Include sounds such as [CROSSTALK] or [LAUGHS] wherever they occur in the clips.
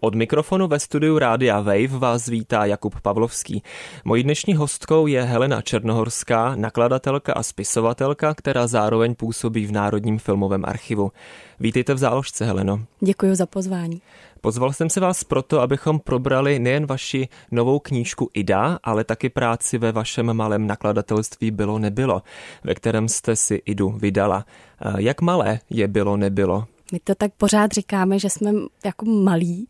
Od mikrofonu ve studiu Rádia Wave vás vítá Jakub Pavlovský. Mojí dnešní hostkou je Helena Černohorská, nakladatelka a spisovatelka, která zároveň působí v Národním filmovém archivu. Vítejte v záložce, Heleno. Děkuji za pozvání. Pozval jsem se vás proto, abychom probrali nejen vaši novou knížku Ida, ale taky práci ve vašem malém nakladatelství Bylo nebylo, ve kterém jste si Idu vydala. Jak malé je Bylo nebylo? My to tak pořád říkáme, že jsme jako malí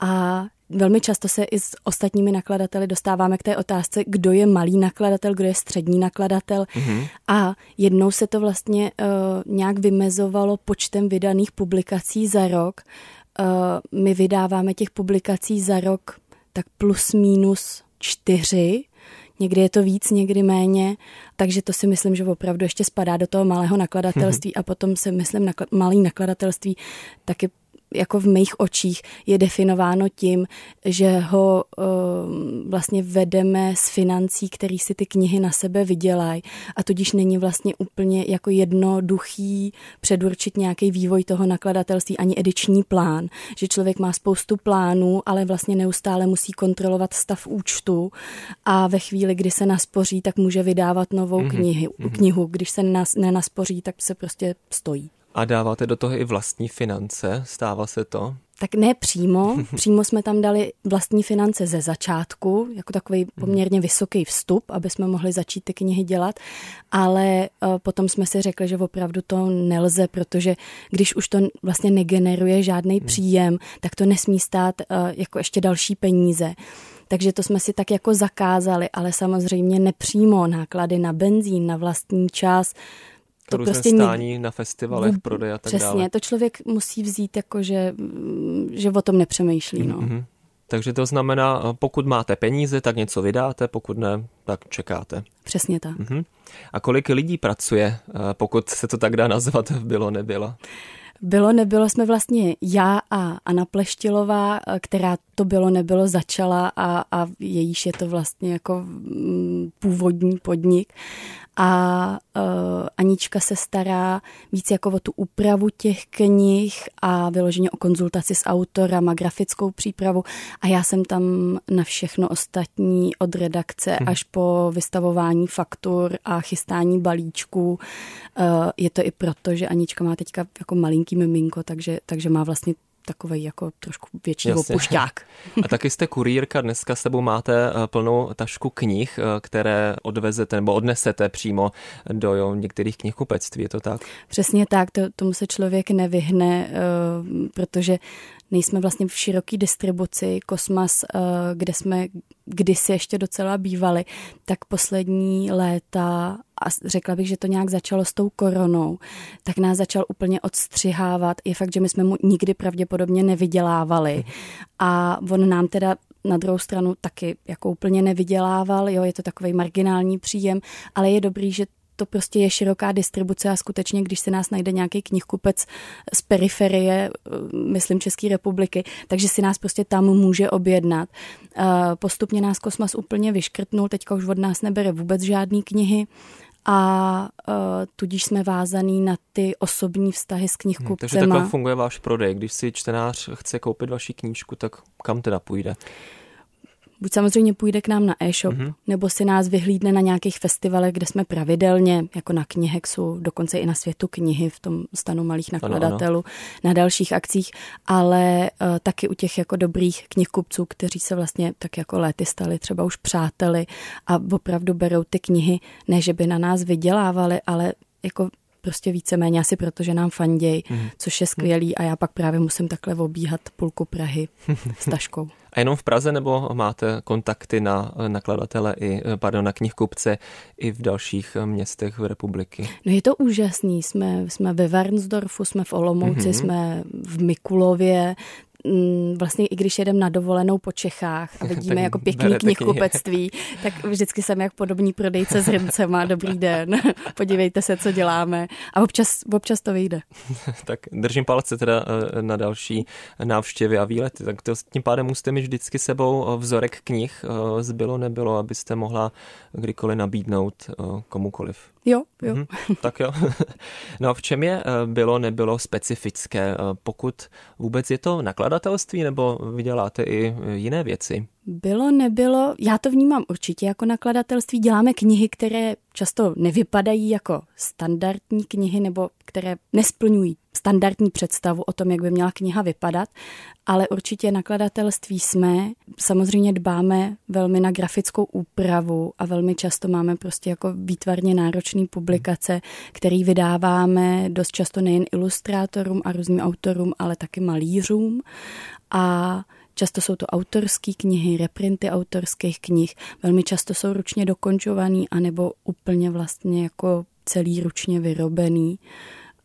a velmi často se i s ostatními nakladateli dostáváme k té otázce, kdo je malý nakladatel, kdo je střední nakladatel. Mm-hmm. A jednou se to vlastně uh, nějak vymezovalo počtem vydaných publikací za rok. Uh, my vydáváme těch publikací za rok tak plus minus čtyři někdy je to víc, někdy méně, takže to si myslím, že opravdu ještě spadá do toho malého nakladatelství mm-hmm. a potom si myslím, nakl- malý nakladatelství taky jako v mých očích je definováno tím, že ho uh, vlastně vedeme z financí, který si ty knihy na sebe vydělají a tudíž není vlastně úplně jako jednoduchý předurčit nějaký vývoj toho nakladatelství ani ediční plán, že člověk má spoustu plánů, ale vlastně neustále musí kontrolovat stav účtu a ve chvíli, kdy se naspoří, tak může vydávat novou mm-hmm. knihy, knihu. Když se nenaspoří, tak se prostě stojí. A dáváte do toho i vlastní finance? Stává se to? Tak ne přímo. [LAUGHS] Přímo jsme tam dali vlastní finance ze začátku, jako takový poměrně vysoký vstup, aby jsme mohli začít ty knihy dělat, ale eh, potom jsme si řekli, že opravdu to nelze, protože když už to vlastně negeneruje žádný hmm. příjem, tak to nesmí stát eh, jako ještě další peníze. Takže to jsme si tak jako zakázali, ale samozřejmě nepřímo náklady na benzín, na vlastní čas, to různé prostě stání na festivalech, prodej a tak přesně, dále. Přesně, to člověk musí vzít jako, že, že o tom nepřemýšlí. No. Mm-hmm. Takže to znamená, pokud máte peníze, tak něco vydáte, pokud ne, tak čekáte. Přesně tak. Mm-hmm. A kolik lidí pracuje, pokud se to tak dá nazvat, [LAUGHS] bylo, nebylo? Bylo, nebylo jsme vlastně já a Anna Pleštilová, která to bylo, nebylo, začala a, a jejíž je to vlastně jako mm, původní podnik a uh, Anička se stará víc jako o tu úpravu těch knih a vyloženě o konzultaci s autorem a grafickou přípravu a já jsem tam na všechno ostatní od redakce hmm. až po vystavování faktur a chystání balíčků. Uh, je to i proto, že Anička má teďka jako malinký miminko, takže, takže má vlastně takový jako trošku větší opušťák. A taky jste kurýrka, dneska s sebou máte eh, plnou tašku knih, eh, které odvezete nebo odnesete přímo do jo, některých knihkupectví, je to tak? Přesně tak, to, tomu se člověk nevyhne, eh, protože nejsme vlastně v široké distribuci. Kosmas, kde jsme kdysi ještě docela bývali, tak poslední léta a řekla bych, že to nějak začalo s tou koronou, tak nás začal úplně odstřihávat. Je fakt, že my jsme mu nikdy pravděpodobně nevydělávali. A on nám teda na druhou stranu taky jako úplně nevydělával, jo, je to takový marginální příjem, ale je dobrý, že to prostě je široká distribuce a skutečně, když se nás najde nějaký knihkupec z periferie, myslím České republiky, takže si nás prostě tam může objednat. Postupně nás Kosmas úplně vyškrtnul, teďka už od nás nebere vůbec žádný knihy a uh, tudíž jsme vázaný na ty osobní vztahy s knihkupcema. Hmm, takže takhle funguje váš prodej. Když si čtenář chce koupit vaši knížku, tak kam teda půjde? Buď samozřejmě půjde k nám na e-shop, mm-hmm. nebo si nás vyhlídne na nějakých festivalech, kde jsme pravidelně, jako na Knihexu, dokonce i na světu knihy v tom stanu malých nakladatelů, ano, ano. na dalších akcích, ale uh, taky u těch jako dobrých knihkupců, kteří se vlastně tak jako léty stali třeba už přáteli a opravdu berou ty knihy, ne že by na nás vydělávali, ale jako prostě víceméně asi proto, že nám fanděj, mm. což je skvělý a já pak právě musím takhle obíhat půlku Prahy s taškou. A jenom v Praze nebo máte kontakty na nakladatele i, pardon, na knihkupce i v dalších městech v republiky? No je to úžasný. Jsme, jsme ve Wernsdorfu, jsme v Olomouci, mm-hmm. jsme v Mikulově, vlastně i když jedem na dovolenou po Čechách a [LAUGHS] vidíme jako pěkný knihkupectví, tak vždycky jsem jak podobní prodejce s Rimcema. [LAUGHS] Dobrý den, [LAUGHS] podívejte se, co děláme. A občas, občas to vyjde. tak držím palce teda eh, na další návštěvy a výlety. Tak to, tím pádem musíte mít vždycky sebou eh, vzorek knih. Eh, zbylo, nebylo, abyste mohla kdykoliv nabídnout komukoliv. Jo, jo. Mhm, tak jo. [LAUGHS] no a v čem je bylo, nebylo specifické? Pokud vůbec je to nakladatelství nebo vyděláte i jiné věci? Bylo, nebylo, já to vnímám určitě jako nakladatelství. Děláme knihy, které často nevypadají jako standardní knihy nebo které nesplňují standardní představu o tom, jak by měla kniha vypadat, ale určitě nakladatelství jsme. Samozřejmě dbáme velmi na grafickou úpravu a velmi často máme prostě jako výtvarně náročný publikace, který vydáváme dost často nejen ilustrátorům a různým autorům, ale taky malířům. A Často jsou to autorské knihy, reprinty autorských knih, velmi často jsou ručně dokončovaný anebo úplně vlastně jako celý ručně vyrobený.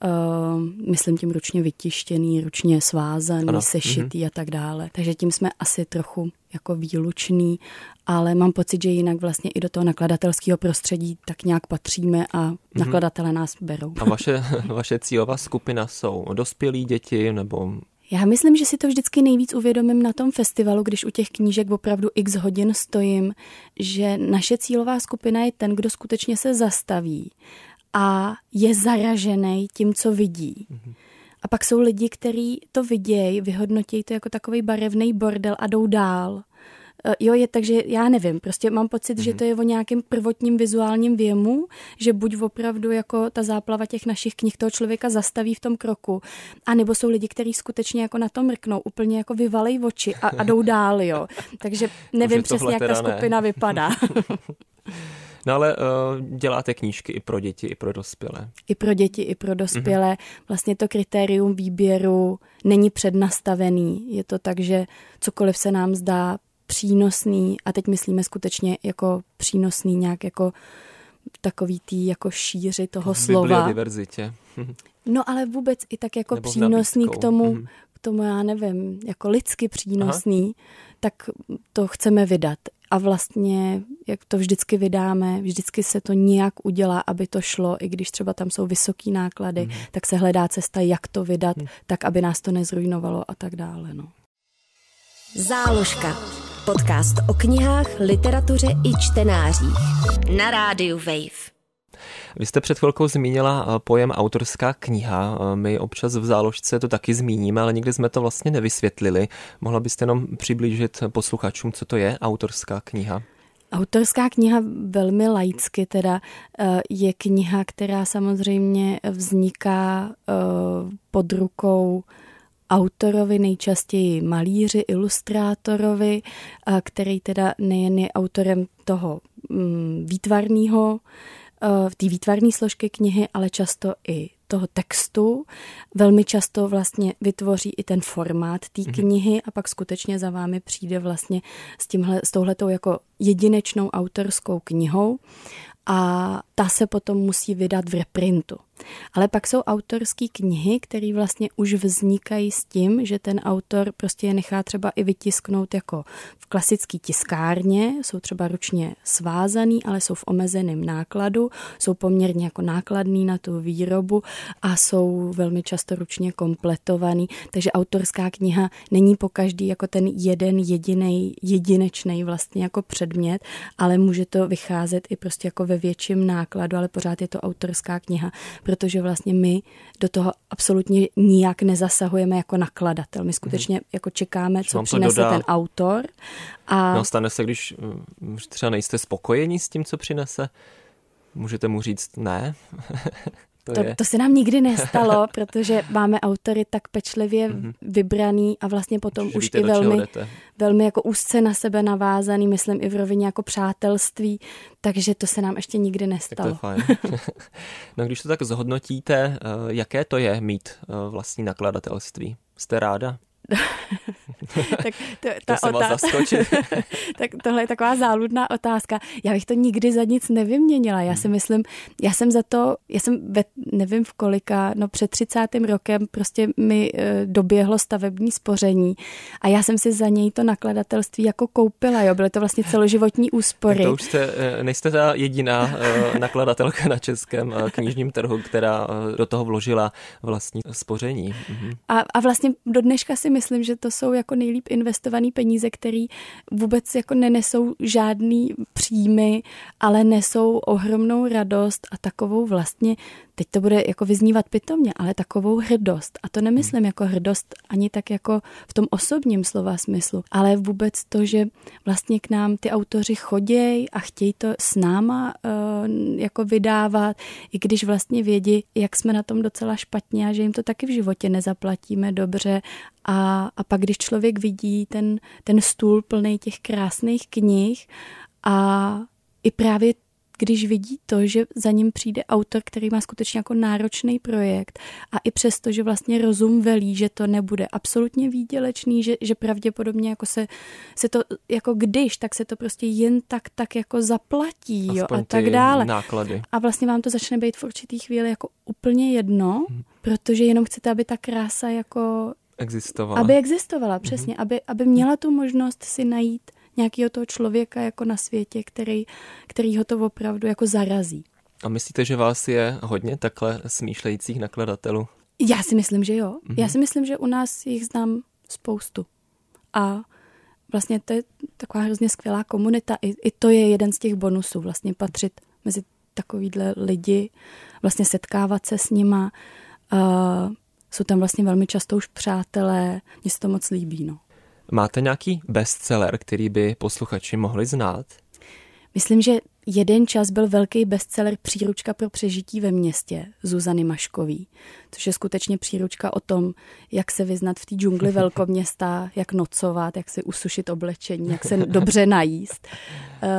Uh, myslím tím ručně vytištěný, ručně svázaný, ano. sešitý mm-hmm. a tak dále. Takže tím jsme asi trochu jako výlučný, ale mám pocit, že jinak vlastně i do toho nakladatelského prostředí tak nějak patříme a mm-hmm. nakladatele nás berou. A vaše, [LAUGHS] vaše cílová skupina jsou dospělí děti nebo já myslím, že si to vždycky nejvíc uvědomím na tom festivalu, když u těch knížek opravdu x hodin stojím, že naše cílová skupina je ten, kdo skutečně se zastaví a je zaražený tím, co vidí. Mm-hmm. A pak jsou lidi, kteří to vidějí, vyhodnotí to jako takový barevný bordel a jdou dál. Eh, jo, je takže já nevím, prostě mám pocit, mm-hmm. že mhm. to je o nějakém prvotním vizuálním věmu, že buď opravdu jako ta záplava těch našich knih toho člověka zastaví v tom kroku, anebo jsou lidi, kteří skutečně jako na to mrknou, úplně jako vyvalej oči a, a jdou dál, jo. Takže nevím přesně, jak ta skupina ne. vypadá. [LAUGHS] No ale uh, děláte knížky i pro děti, i pro dospělé. I pro děti, i pro dospělé. Mm-hmm. Vlastně to kritérium výběru není přednastavený. Je to tak, že cokoliv se nám zdá přínosný, a teď myslíme skutečně jako přínosný nějak jako takový tý jako šíři toho v slova. Bibliodiverzitě. [LAUGHS] no ale vůbec i tak jako Nebo přínosný k tomu, mm. k tomu, já nevím, jako lidsky přínosný, Aha. tak to chceme vydat. A vlastně, jak to vždycky vydáme, vždycky se to nějak udělá, aby to šlo, i když třeba tam jsou vysoký náklady, mm. tak se hledá cesta, jak to vydat, mm. tak aby nás to nezrujnovalo a tak dále. No. Záložka. Podcast o knihách, literatuře i čtenářích. Na rádiu Wave. Vy jste před chvilkou zmínila eh, pojem autorská kniha. Eh, my občas v záložce to taky zmíníme, ale nikdy jsme to vlastně nevysvětlili. Mohla byste jenom přiblížit posluchačům, co to je autorská kniha? Autorská kniha velmi laicky teda eh, je kniha, která samozřejmě vzniká pod rukou autorovi, nejčastěji malíři, ilustrátorovi, který teda nejen je autorem toho mm, výtvarného, v té výtvarné složky knihy, ale často i toho textu. Velmi často vlastně vytvoří i ten formát té mm-hmm. knihy a pak skutečně za vámi přijde vlastně s, tímhle, s touhletou jako jedinečnou autorskou knihou a ta se potom musí vydat v reprintu. Ale pak jsou autorské knihy, které vlastně už vznikají s tím, že ten autor prostě je nechá třeba i vytisknout jako v klasické tiskárně, jsou třeba ručně svázaný, ale jsou v omezeném nákladu, jsou poměrně jako nákladný na tu výrobu a jsou velmi často ručně kompletovaný. Takže autorská kniha není po každý jako ten jeden jediný, jedinečný vlastně jako předmět, ale může to vycházet i prostě jako ve větším nákladu, ale pořád je to autorská kniha protože vlastně my do toho absolutně nijak nezasahujeme jako nakladatel. My skutečně hmm. jako čekáme, co přinese ten autor. A... No stane se, když mm, třeba nejste spokojení s tím, co přinese, můžete mu říct ne. [LAUGHS] To, to, to se nám nikdy nestalo, [LAUGHS] protože máme autory tak pečlivě mm-hmm. vybraný a vlastně potom Že už víte, i velmi, velmi jako úzce na sebe navázaný, myslím i v rovině jako přátelství, takže to se nám ještě nikdy nestalo. Tak to je fajn. [LAUGHS] no když to tak zhodnotíte, eh, jaké to je mít eh, vlastní nakladatelství? Jste ráda? [LAUGHS] tak to, ta to otázka, [LAUGHS] tak tohle je taková záludná otázka. Já bych to nikdy za nic nevyměnila. Já si myslím, já jsem za to, já jsem ve, nevím v kolika, no před 30. rokem prostě mi e, doběhlo stavební spoření a já jsem si za něj to nakladatelství jako koupila, jo, byly to vlastně celoživotní úspory. To už jste, e, nejste ta jediná e, nakladatelka na českém e, knižním trhu, která e, do toho vložila vlastní spoření. Mhm. A, a vlastně do dneška si myslím, že to jsou jako nejlíp investované peníze, které vůbec jako nenesou žádný příjmy, ale nesou ohromnou radost a takovou vlastně teď to bude jako vyznívat pitomně, ale takovou hrdost. A to nemyslím jako hrdost ani tak jako v tom osobním slova smyslu, ale vůbec to, že vlastně k nám ty autoři chodějí a chtějí to s náma uh, jako vydávat, i když vlastně vědí, jak jsme na tom docela špatně a že jim to taky v životě nezaplatíme dobře. A, a pak, když člověk vidí ten, ten stůl plný těch krásných knih a i právě když vidí to, že za ním přijde autor, který má skutečně jako náročný projekt a i přesto, že vlastně rozum velí, že to nebude absolutně výdělečný, že, že pravděpodobně jako se, se to, jako když, tak se to prostě jen tak, tak jako zaplatí jo, a tak dále. Náklady. A vlastně vám to začne být v určitý chvíli jako úplně jedno, hmm. protože jenom chcete, aby ta krása jako existovala. Aby existovala, přesně, hmm. aby, aby měla tu možnost si najít nějakého toho člověka jako na světě, který, který ho to opravdu jako zarazí. A myslíte, že vás je hodně takhle smýšlejících nakladatelů? Já si myslím, že jo. Mm-hmm. Já mhm. si myslím, že u nás jich znám spoustu. A vlastně to je taková hrozně skvělá komunita. I, i to je jeden z těch bonusů, vlastně patřit mezi takovýhle lidi, vlastně setkávat se s nima. Uh, jsou tam vlastně velmi často už přátelé, mně se to moc líbí. No. Máte nějaký bestseller, který by posluchači mohli znát? Myslím, že jeden čas byl velký bestseller Příručka pro přežití ve městě Zuzany Maškový, což je skutečně příručka o tom, jak se vyznat v té džungli [LAUGHS] velkoměsta, jak nocovat, jak si usušit oblečení, jak se dobře najíst. Uh,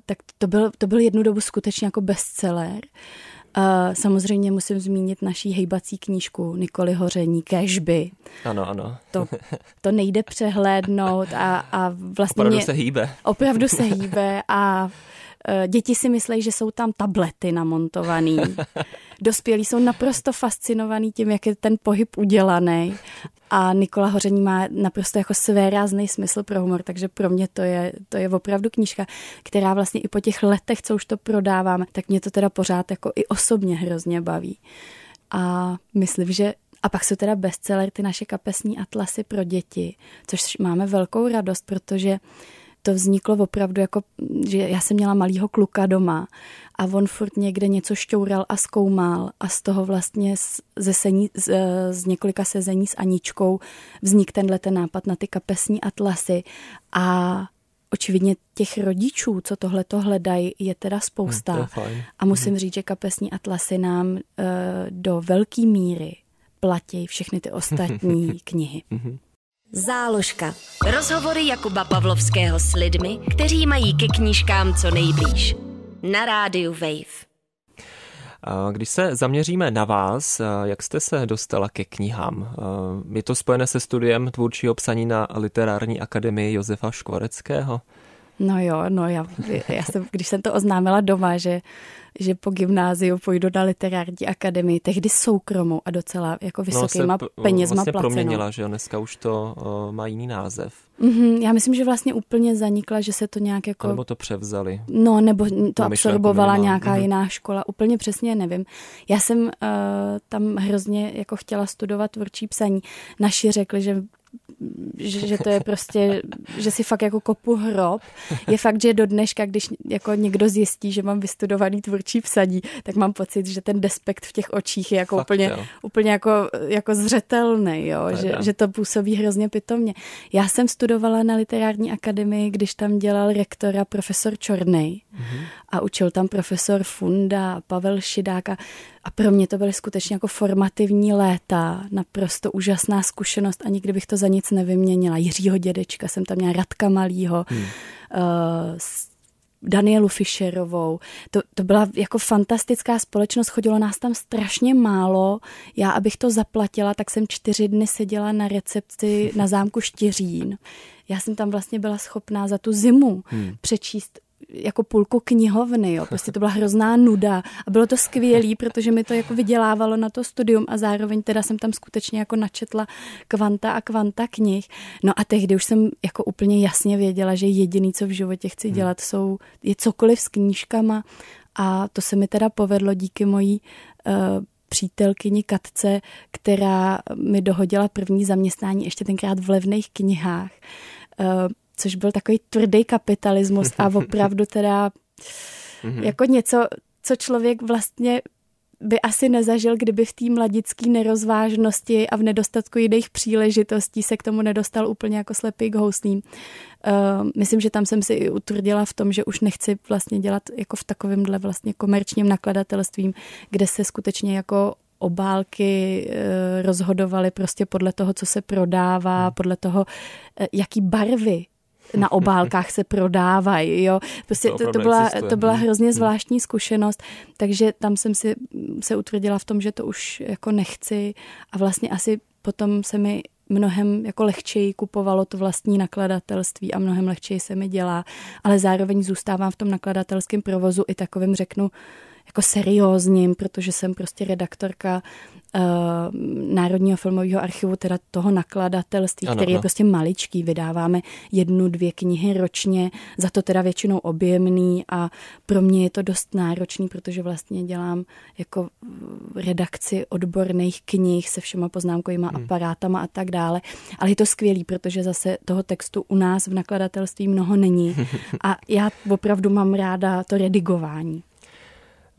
[LAUGHS] tak to byl, to byl jednu dobu skutečně jako bestseller. Uh, samozřejmě musím zmínit naší hejbací knížku Nikoli Hoření, Kežby. Ano, ano. To, [LAUGHS] to nejde přehlédnout a, a vlastně... Opravdu mě, se hýbe. Opravdu se [LAUGHS] hýbe a děti si myslí, že jsou tam tablety namontovaný. [LAUGHS] Dospělí jsou naprosto fascinovaní tím, jak je ten pohyb udělaný a Nikola Hoření má naprosto jako své rázný smysl pro humor, takže pro mě to je, to je opravdu knížka, která vlastně i po těch letech, co už to prodávám, tak mě to teda pořád jako i osobně hrozně baví. A myslím, že a pak jsou teda bestseller ty naše kapesní atlasy pro děti, což máme velkou radost, protože uh, to vzniklo opravdu jako, že já jsem měla malýho kluka doma a on furt někde něco šťoural a zkoumal a z toho vlastně ze sení, z, z několika sezení s Aničkou vznik tenhle ten nápad na ty kapesní atlasy a očividně těch rodičů, co tohle to hledají, je teda spousta. Hmm, a musím hmm. říct, že kapesní atlasy nám uh, do velké míry platí všechny ty ostatní [LAUGHS] knihy. Záložka. Rozhovory Jakuba Pavlovského s lidmi, kteří mají ke knížkám co nejblíž. Na rádiu Wave. Když se zaměříme na vás, jak jste se dostala ke knihám? Je to spojené se studiem tvůrčího psaní na Literární akademii Josefa Škvoreckého? No jo, no já, já jsem, když jsem to oznámila doma, že že po gymnáziu půjdu na literární akademii, tehdy soukromou a docela jako no, vysokýma no, penězma vlastně placenou. proměnila, že jo, dneska už to uh, má jiný název. Mm-hmm, já myslím, že vlastně úplně zanikla, že se to nějak jako... nebo to převzali. No, nebo to absorbovala nějaká mm-hmm. jiná škola, úplně přesně nevím. Já jsem uh, tam hrozně jako chtěla studovat tvůrčí psaní. Naši řekli, že že, že to je prostě, že si fakt jako kopu hrob. Je fakt, že do dneška, když jako někdo zjistí, že mám vystudovaný tvůrčí psaní, tak mám pocit, že ten despekt v těch očích je jako fakt, úplně, úplně jako, jako zřetelný, jo? Že, že to působí hrozně pitomně. Já jsem studovala na literární akademii, když tam dělal rektora profesor Čornej mm-hmm. A učil tam profesor Funda, Pavel Šidák a a pro mě to byly skutečně jako formativní léta, naprosto úžasná zkušenost a nikdy bych to za nic nevyměnila. Jiřího dědečka jsem tam měla, Radka Malýho, hmm. uh, Danielu Fischerovou. To, to byla jako fantastická společnost, chodilo nás tam strašně málo. Já, abych to zaplatila, tak jsem čtyři dny seděla na recepci na zámku Štěřín. Já jsem tam vlastně byla schopná za tu zimu hmm. přečíst jako půlku knihovny, jo. Prostě to byla hrozná nuda a bylo to skvělé, protože mi to jako vydělávalo na to studium a zároveň teda jsem tam skutečně jako načetla kvanta a kvanta knih. No a tehdy už jsem jako úplně jasně věděla, že jediný, co v životě chci hmm. dělat, jsou, je cokoliv s knížkama a to se mi teda povedlo díky mojí uh, přítelkyni Katce, která mi dohodila první zaměstnání ještě tenkrát v levných knihách. Uh, což byl takový tvrdý kapitalismus a [LAUGHS] opravdu teda mhm. jako něco, co člověk vlastně by asi nezažil, kdyby v té mladické nerozvážnosti a v nedostatku jiných příležitostí se k tomu nedostal úplně jako slepý k houslím. Uh, myslím, že tam jsem si i utvrdila v tom, že už nechci vlastně dělat jako v takovémhle vlastně komerčním nakladatelstvím, kde se skutečně jako obálky uh, rozhodovaly prostě podle toho, co se prodává, hmm. podle toho, uh, jaký barvy na obálkách se prodávají. Jo. Prostě to, to, byla, to byla hrozně hmm. zvláštní zkušenost, takže tam jsem si se utvrdila v tom, že to už jako nechci a vlastně asi potom se mi mnohem jako lehčeji kupovalo to vlastní nakladatelství a mnohem lehčeji se mi dělá, ale zároveň zůstávám v tom nakladatelském provozu i takovým řeknu jako seriózním, protože jsem prostě redaktorka Národního filmového archivu, teda toho nakladatelství, ano, který ano. je prostě maličký. Vydáváme jednu, dvě knihy ročně, za to teda většinou objemný a pro mě je to dost náročný, protože vlastně dělám jako redakci odborných knih se všema poznámkovými hmm. aparátama a tak dále. Ale je to skvělý, protože zase toho textu u nás v nakladatelství mnoho není [LAUGHS] a já opravdu mám ráda to redigování.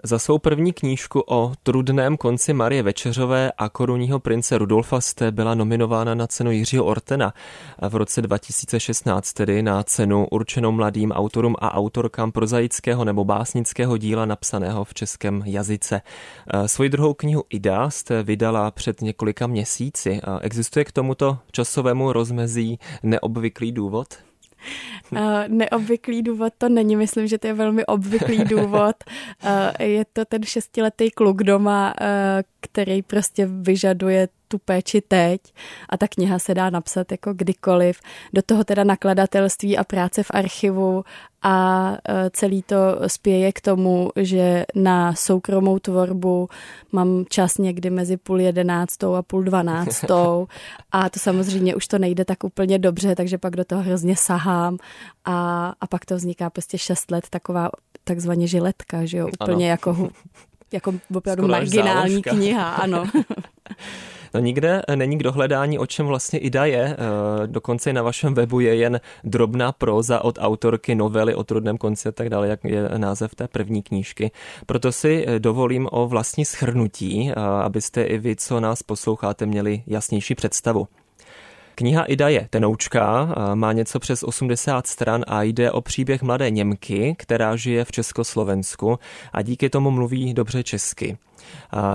Za svou první knížku o trudném konci Marie Večeřové a korunního prince Rudolfa jste byla nominována na cenu Jiřího Ortena v roce 2016, tedy na cenu určenou mladým autorům a autorkám prozaického nebo básnického díla napsaného v českém jazyce. Svoji druhou knihu Ida jste vydala před několika měsíci. Existuje k tomuto časovému rozmezí neobvyklý důvod? Uh, neobvyklý důvod to není, myslím, že to je velmi obvyklý [LAUGHS] důvod. Uh, je to ten šestiletý kluk doma, uh, který prostě vyžaduje tu péči teď a ta kniha se dá napsat jako kdykoliv. Do toho teda nakladatelství a práce v archivu a e, celý to spěje k tomu, že na soukromou tvorbu mám čas někdy mezi půl jedenáctou a půl dvanáctou [LAUGHS] a to samozřejmě už to nejde tak úplně dobře, takže pak do toho hrozně sahám a, a pak to vzniká prostě šest let taková takzvaně žiletka, že jo, úplně ano. jako jako opravdu Skoro marginální záložka. kniha, ano. [LAUGHS] No nikde není k dohledání, o čem vlastně Ida je. Eh, dokonce na vašem webu je jen drobná próza od autorky novely o trudném konci a tak dále, jak je název té první knížky. Proto si eh, dovolím o vlastní schrnutí, eh, abyste i vy, co nás posloucháte, měli jasnější představu. Kniha Ida je tenoučka, má něco přes 80 stran a jde o příběh mladé Němky, která žije v Československu a díky tomu mluví dobře česky.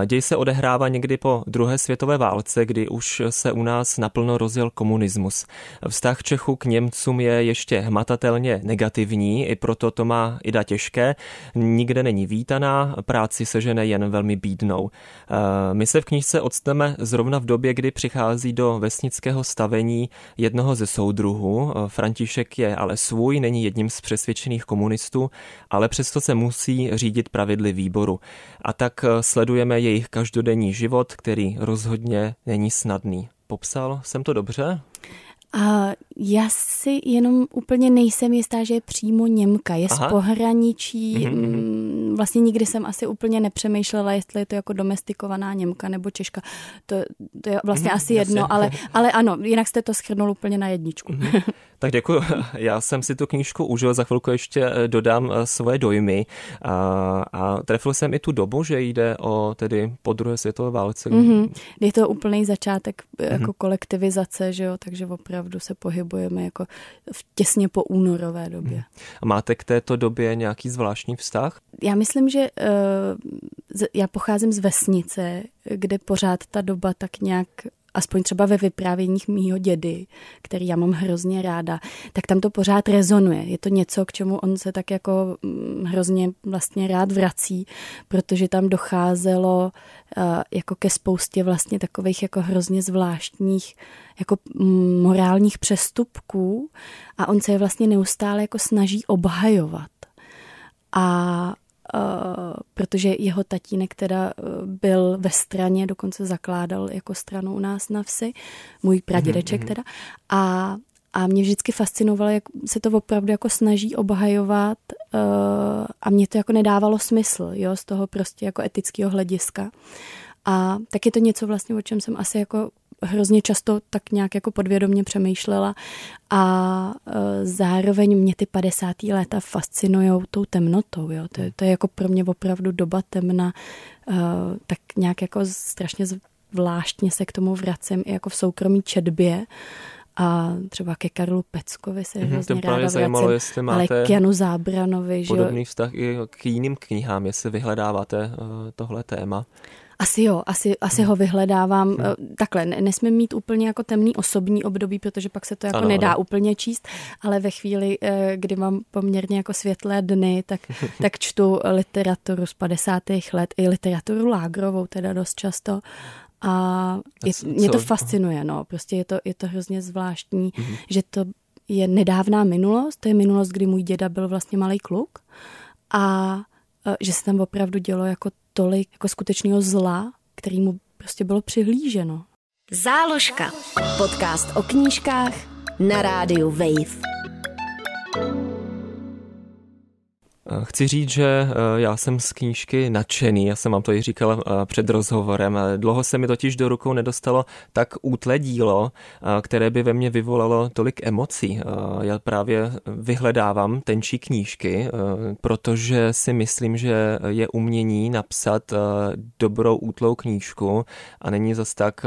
Děj se odehrává někdy po druhé světové válce, kdy už se u nás naplno rozjel komunismus. Vztah Čechu k Němcům je ještě hmatatelně negativní, i proto to má Ida těžké. Nikde není vítaná, práci sežene jen velmi bídnou. My se v knižce odstneme zrovna v době, kdy přichází do vesnického stavení jednoho ze soudruhů. František je ale svůj, není jedním z přesvědčených komunistů, ale přesto se musí řídit pravidly výboru. A tak sledujeme jejich každodenní život, který rozhodně není snadný. Popsal jsem to dobře? A já si jenom úplně nejsem jistá, že je přímo Němka. Je Aha. z pohraničí. Mm-hmm. Vlastně nikdy jsem asi úplně nepřemýšlela, jestli je to jako domestikovaná Němka nebo Češka. To, to je vlastně mm-hmm, asi jedno, ale, ale ano, jinak jste to schrnul úplně na jedničku. Mm-hmm. Tak děkuji. [LAUGHS] Já jsem si tu knížku užil, za chvilku ještě eh, dodám eh, svoje dojmy. A, a trefil jsem i tu dobu, že jde o tedy po druhé světové válce. Mm-hmm. Je to úplný začátek mm-hmm. jako kolektivizace, že jo, takže opravdu se pohybujeme jako v těsně po únorové době. Mm-hmm. A máte k této době nějaký zvláštní vztah? Já myslím, že uh, já pocházím z vesnice, kde pořád ta doba tak nějak aspoň třeba ve vyprávěních mýho dědy, který já mám hrozně ráda, tak tam to pořád rezonuje. Je to něco, k čemu on se tak jako mm, hrozně vlastně rád vrací, protože tam docházelo uh, jako ke spoustě vlastně takových jako hrozně zvláštních jako mm, morálních přestupků a on se je vlastně neustále jako snaží obhajovat. A Uh, protože jeho tatínek teda uh, byl ve straně, dokonce zakládal jako stranu u nás na vsi, můj pradědeček mm-hmm. teda. A, a mě vždycky fascinovalo, jak se to opravdu jako snaží obhajovat uh, a mě to jako nedávalo smysl, jo, z toho prostě jako etického hlediska. A tak je to něco vlastně, o čem jsem asi jako hrozně často tak nějak jako podvědomně přemýšlela a e, zároveň mě ty 50. léta fascinují tou temnotou, jo. To, to je jako pro mě opravdu doba temna, e, tak nějak jako strašně zvláštně se k tomu vracím i jako v soukromí četbě a třeba ke Karlu Peckovi se mm-hmm, hrozně ráda vracím, zajímalo, jestli máte ale k Janu Zábranovi. Podobný že... vztah i k jiným knihám, jestli vyhledáváte uh, tohle téma. Asi jo, asi, asi ho vyhledávám. Hmm. Takhle, nesmím mít úplně jako temný osobní období, protože pak se to jako ano, nedá ano. úplně číst, ale ve chvíli, eh, kdy mám poměrně jako světlé dny, tak, [LAUGHS] tak čtu literaturu z 50. let, i literaturu lágrovou teda dost často. A je, mě to fascinuje, no, prostě je to, je to hrozně zvláštní, hmm. že to je nedávná minulost, to je minulost, kdy můj děda byl vlastně malý kluk a eh, že se tam opravdu dělo jako tolik jako skutečného zla, kterýmu prostě bylo přihlíženo. Záložka. Podcast o knížkách na rádiu Wave. Chci říct, že eh, já jsem z knížky nadšený, já jsem vám to i říkal eh, před rozhovorem. Dlouho se mi totiž do rukou nedostalo tak útle dílo, které by ve mně vyvolalo tolik emocí. Já právě vyhledávám tenčí knížky, protože si myslím, že je umění napsat dobrou útlou knížku a není zas tak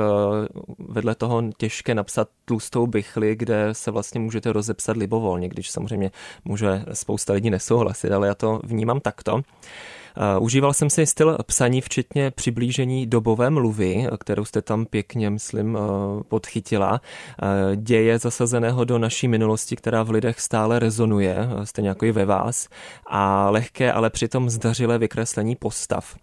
vedle toho těžké napsat tlustou bychli, kde se vlastně můžete rozepsat libovolně, když samozřejmě může spousta lidí nesouhlasit, ale já to vnímám takto. Uh, užíval jsem si styl psaní, včetně přiblížení dobové mluvy, kterou jste tam pěkně, myslím, uh, podchytila. Uh, děje zasazeného do naší minulosti, která v lidech stále rezonuje, stejně jako i ve vás. A lehké, ale přitom zdařilé vykreslení postav.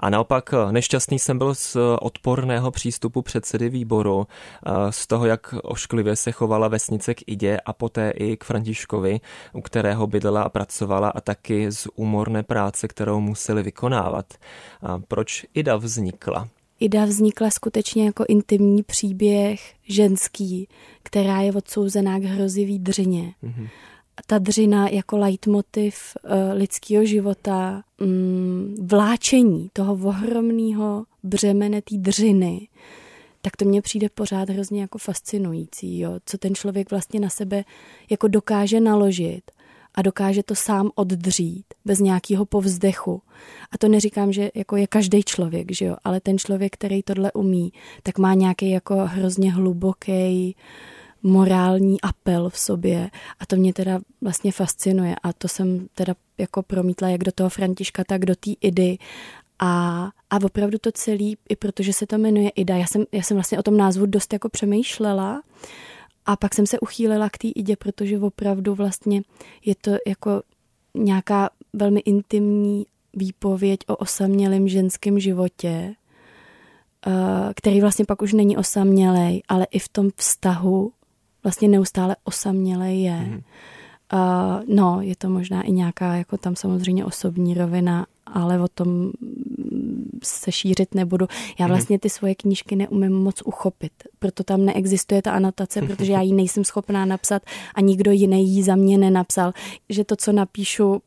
A naopak eh, nešťastný jsem byl z odporného přístupu předsedy výboru, eh, z toho, jak ošklivě se chovala vesnice k Idě a poté i k Františkovi, u kterého bydlela a pracovala a taky z úmorné práce, kterou museli vykonávat. A proč Ida vznikla? Ida vznikla skutečně jako intimní příběh ženský, která je odsouzená k hrozivý dřině. Mm-hmm ta dřina jako leitmotiv uh, lidského života, um, vláčení toho ohromného břemene té dřiny, tak to mně přijde pořád hrozně jako fascinující, jo? co ten člověk vlastně na sebe jako dokáže naložit a dokáže to sám oddřít bez nějakého povzdechu. A to neříkám, že jako je každý člověk, že jo, ale ten člověk, který tohle umí, tak má nějaký jako hrozně hluboký morální apel v sobě. A to mě teda vlastně fascinuje. A to jsem teda jako promítla jak do toho Františka, tak do té Idy. A, a opravdu to celý, i protože se to jmenuje Ida, já jsem, já jsem vlastně o tom názvu dost jako přemýšlela. A pak jsem se uchýlila k té Idě, protože opravdu vlastně je to jako nějaká velmi intimní výpověď o osamělém ženském životě, eh, který vlastně pak už není osamělej, ale i v tom vztahu vlastně neustále osamělé je. Mm. Uh, no, je to možná i nějaká, jako tam samozřejmě osobní rovina, ale o tom se šířit nebudu. Já mhm. vlastně ty svoje knížky neumím moc uchopit, proto tam neexistuje ta anotace, protože já ji nejsem schopná napsat a nikdo jiný ji za mě nenapsal, že to, co napíšu,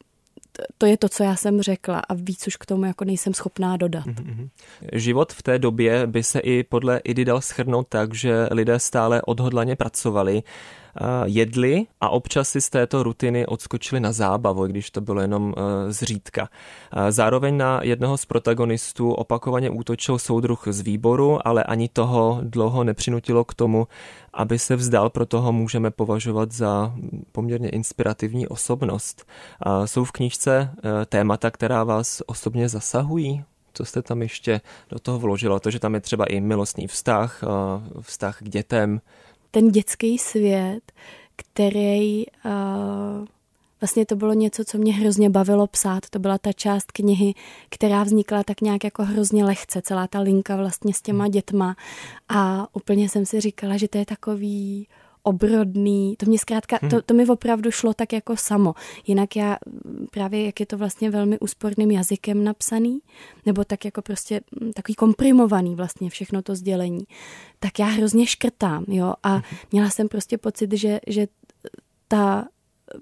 to je to, co já jsem řekla a víc už k tomu jako nejsem schopná dodat. Mm-hmm. Život v té době by se i podle Idy dal schrnout tak, že lidé stále odhodlaně pracovali, jedli a občas si z této rutiny odskočili na zábavu, když to bylo jenom e, zřídka. Zároveň na jednoho z protagonistů opakovaně útočil soudruh z výboru, ale ani toho dlouho nepřinutilo k tomu, aby se vzdal, proto ho můžeme považovat za poměrně inspirativní osobnost. Jsou v knížce e, témata, která vás osobně zasahují? Co jste tam ještě do toho vložila? To, že tam je třeba i milostný vztah, vztah k dětem. Ten dětský svět, který uh, vlastně to bylo něco, co mě hrozně bavilo psát. To byla ta část knihy, která vznikla tak nějak jako hrozně lehce, celá ta linka vlastně s těma dětma. A úplně jsem si říkala, že to je takový obrodný, to mě zkrátka, to, hmm. to mi opravdu šlo tak jako samo. Jinak já právě, jak je to vlastně velmi úsporným jazykem napsaný, nebo tak jako prostě mm, takový komprimovaný vlastně všechno to sdělení, tak já hrozně škrtám, jo, a hmm. měla jsem prostě pocit, že, že ta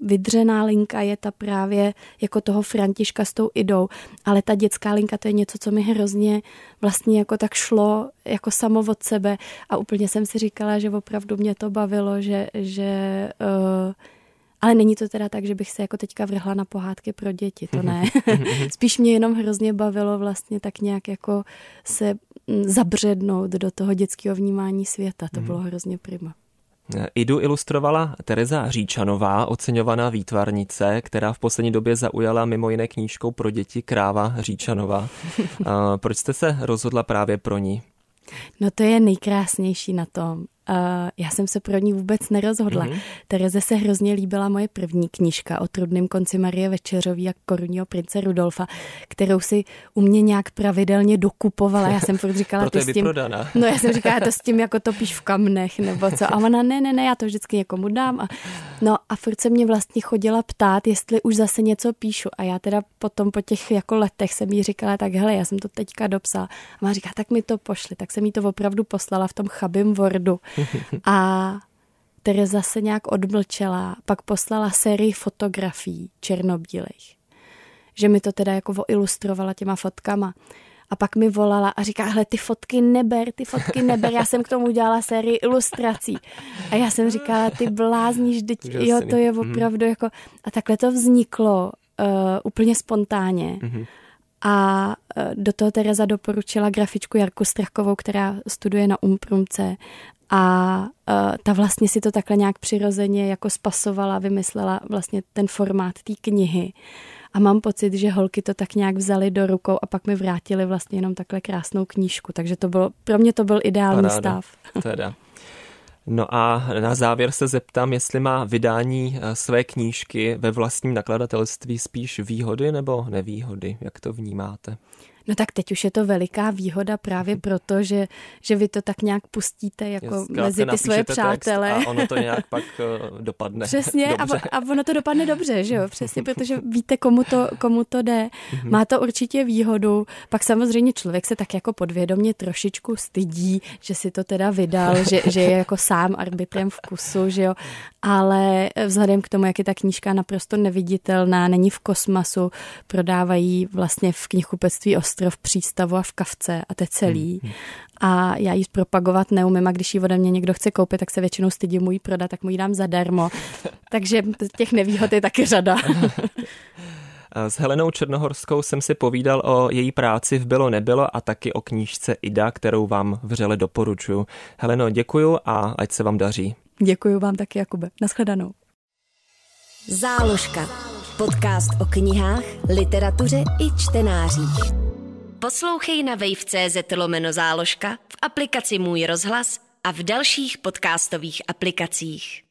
vydřená linka je ta právě jako toho Františka s tou idou, ale ta dětská linka to je něco, co mi hrozně vlastně jako tak šlo jako samo od sebe a úplně jsem si říkala, že opravdu mě to bavilo, že, že uh, ale není to teda tak, že bych se jako teďka vrhla na pohádky pro děti, to ne. [LAUGHS] Spíš mě jenom hrozně bavilo vlastně tak nějak jako se mm, zabřednout do toho dětského vnímání světa. To mhm. bylo hrozně prima. Idu ilustrovala Tereza Říčanová, oceňovaná výtvarnice, která v poslední době zaujala mimo jiné knížkou pro děti Kráva Říčanová. [LAUGHS] Proč jste se rozhodla právě pro ní? No to je nejkrásnější na tom, já jsem se pro ní vůbec nerozhodla. Mm-hmm. Tereze se hrozně líbila moje první knížka o trudném konci Marie Večerový a korunního prince Rudolfa, kterou si u mě nějak pravidelně dokupovala. Já jsem furt říkala, [LAUGHS] ty s tím, [LAUGHS] no já jsem říkala, to s tím jako topíš v kamnech, nebo co. A ona, ne, ne, ne, já to vždycky někomu dám. A, no a furt se mě vlastně chodila ptát, jestli už zase něco píšu. A já teda potom po těch jako letech jsem jí říkala, tak hele, já jsem to teďka dopsala. A má říká, tak mi to pošli. Tak jsem jí to opravdu poslala v tom chabým Wordu. [LAUGHS] A Tereza se nějak odmlčela, pak poslala sérii fotografií černobílých. Že mi to teda jako ilustrovala těma fotkama. A pak mi volala a říká, hele, ty fotky neber, ty fotky neber, já jsem k tomu udělala sérii ilustrací. A já jsem říkala, ty blázníš, teď, jo, to je mhm. opravdu jako... A takhle to vzniklo uh, úplně spontánně. Mm-hmm. A uh, do toho Tereza doporučila grafičku Jarku Strachkovou, která studuje na Umprumce a uh, ta vlastně si to takhle nějak přirozeně jako spasovala, vymyslela vlastně ten formát té knihy. A mám pocit, že holky to tak nějak vzali do rukou a pak mi vrátili vlastně jenom takhle krásnou knížku. Takže to bylo, pro mě to byl ideální Paráda. stav. Teda. No a na závěr se zeptám, jestli má vydání eh, své knížky ve vlastním nakladatelství spíš výhody nebo nevýhody, jak to vnímáte? No tak teď už je to veliká výhoda právě proto, že, že vy to tak nějak pustíte jako mezi ty svoje přátele. A ono to nějak pak uh, dopadne. Přesně a, a ono to dopadne dobře, že jo? Přesně, protože [LAUGHS] víte, komu to, komu to jde. Mhm. Má to určitě výhodu. Pak samozřejmě člověk se tak jako podvědomě trošičku stydí, že si to teda vydal, že, že je jako sám arbitrem vkusu, že jo? Ale vzhledem k tomu, jak je ta knížka naprosto neviditelná, není v kosmasu, prodávají vlastně v knihkupectví ostrov přístavu a v kavce a to je celý. Hmm, hmm. A já ji propagovat neumím a když ji ode mě někdo chce koupit, tak se většinou stydím mu ji prodat, tak mu ji dám zadarmo. [LAUGHS] Takže těch nevýhod je taky řada. [LAUGHS] S Helenou Černohorskou jsem si povídal o její práci v Bylo nebylo a taky o knížce Ida, kterou vám vřele doporučuji. Heleno, děkuju a ať se vám daří. Děkuji vám taky, Jakube. Naschledanou. Záložka. Podcast o knihách, literatuře i čtenářích. Poslouchej na wave.cz lomeno záložka, v aplikaci Můj rozhlas a v dalších podcastových aplikacích.